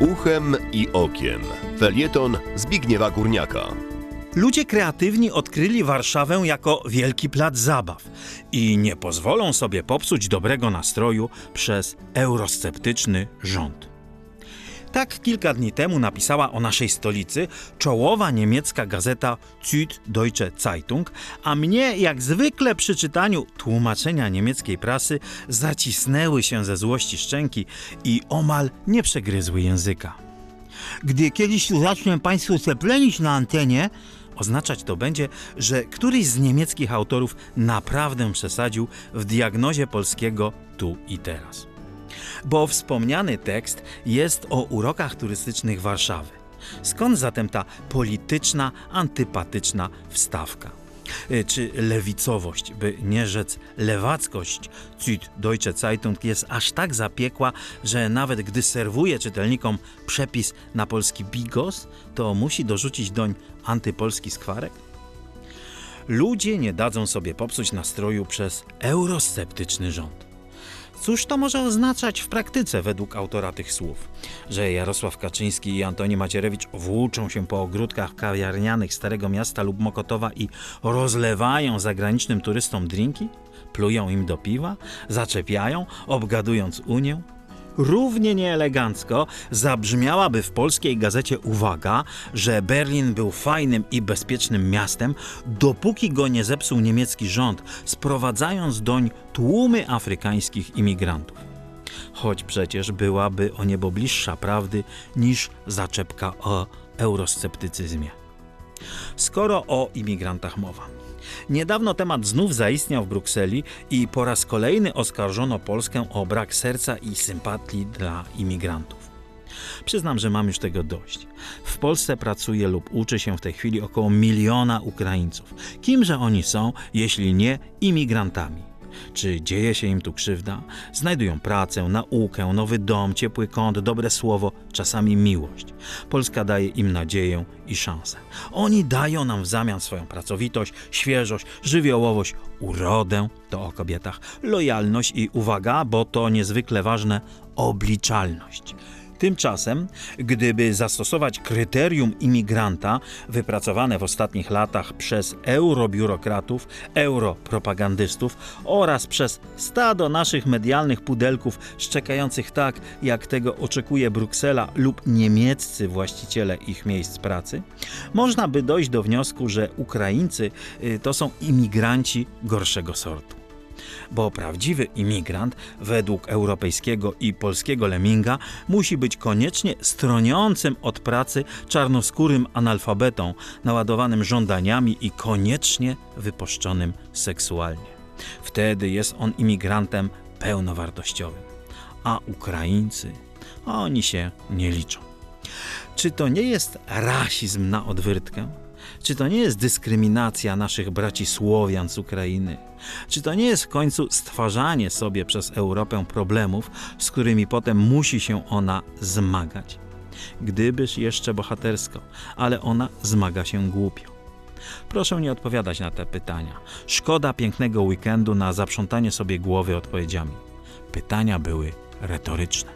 Uchem i okiem. Felieton Zbigniewa Górniaka. Ludzie kreatywni odkryli Warszawę jako wielki plac zabaw i nie pozwolą sobie popsuć dobrego nastroju przez eurosceptyczny rząd. Tak kilka dni temu napisała o naszej stolicy czołowa niemiecka gazeta Süddeutsche Zeitung, a mnie jak zwykle przy czytaniu tłumaczenia niemieckiej prasy zacisnęły się ze złości szczęki i omal nie przegryzły języka. Gdy kiedyś tu zacznę Państwu ceplenić na antenie, oznaczać to będzie, że któryś z niemieckich autorów naprawdę przesadził w diagnozie polskiego tu i teraz. Bo wspomniany tekst jest o urokach turystycznych Warszawy. Skąd zatem ta polityczna, antypatyczna wstawka? Y, Czy lewicowość, by nie rzec lewackość Süddeutsche Zeitung jest aż tak zapiekła, że nawet gdy serwuje czytelnikom przepis na polski bigos, to musi dorzucić doń antypolski skwarek? Ludzie nie dadzą sobie popsuć nastroju przez eurosceptyczny rząd. Cóż to może oznaczać w praktyce według autora tych słów? Że Jarosław Kaczyński i Antoni Macierewicz włóczą się po ogródkach kawiarnianych Starego Miasta lub Mokotowa i rozlewają zagranicznym turystom drinki? Plują im do piwa? Zaczepiają, obgadując Unię? Równie nieelegancko zabrzmiałaby w polskiej gazecie uwaga, że Berlin był fajnym i bezpiecznym miastem, dopóki go nie zepsuł niemiecki rząd, sprowadzając doń tłumy afrykańskich imigrantów. Choć przecież byłaby o niebo bliższa prawdy niż zaczepka o eurosceptycyzmie. Skoro o imigrantach mowa. Niedawno temat znów zaistniał w Brukseli i po raz kolejny oskarżono Polskę o brak serca i sympatii dla imigrantów. Przyznam, że mam już tego dość. W Polsce pracuje lub uczy się w tej chwili około miliona Ukraińców. Kimże oni są, jeśli nie imigrantami? Czy dzieje się im tu krzywda? Znajdują pracę, naukę, nowy dom, ciepły kąt, dobre słowo, czasami miłość. Polska daje im nadzieję i szansę. Oni dają nam w zamian swoją pracowitość, świeżość, żywiołowość, urodę, to o kobietach, lojalność i uwaga, bo to niezwykle ważne, obliczalność. Tymczasem, gdyby zastosować kryterium imigranta wypracowane w ostatnich latach przez eurobiurokratów, europropagandystów oraz przez stado naszych medialnych pudelków szczekających tak, jak tego oczekuje Bruksela lub niemieccy właściciele ich miejsc pracy, można by dojść do wniosku, że Ukraińcy y, to są imigranci gorszego sortu bo prawdziwy imigrant, według europejskiego i polskiego Leminga, musi być koniecznie stroniącym od pracy czarnoskórym analfabetą, naładowanym żądaniami i koniecznie wypuszczonym seksualnie. Wtedy jest on imigrantem pełnowartościowym. A Ukraińcy, oni się nie liczą. Czy to nie jest rasizm na odwyrtkę? Czy to nie jest dyskryminacja naszych braci Słowian z Ukrainy? Czy to nie jest w końcu stwarzanie sobie przez Europę problemów, z którymi potem musi się ona zmagać? Gdybyż jeszcze bohatersko, ale ona zmaga się głupio. Proszę nie odpowiadać na te pytania. Szkoda pięknego weekendu na zaprzątanie sobie głowy odpowiedziami. Pytania były retoryczne.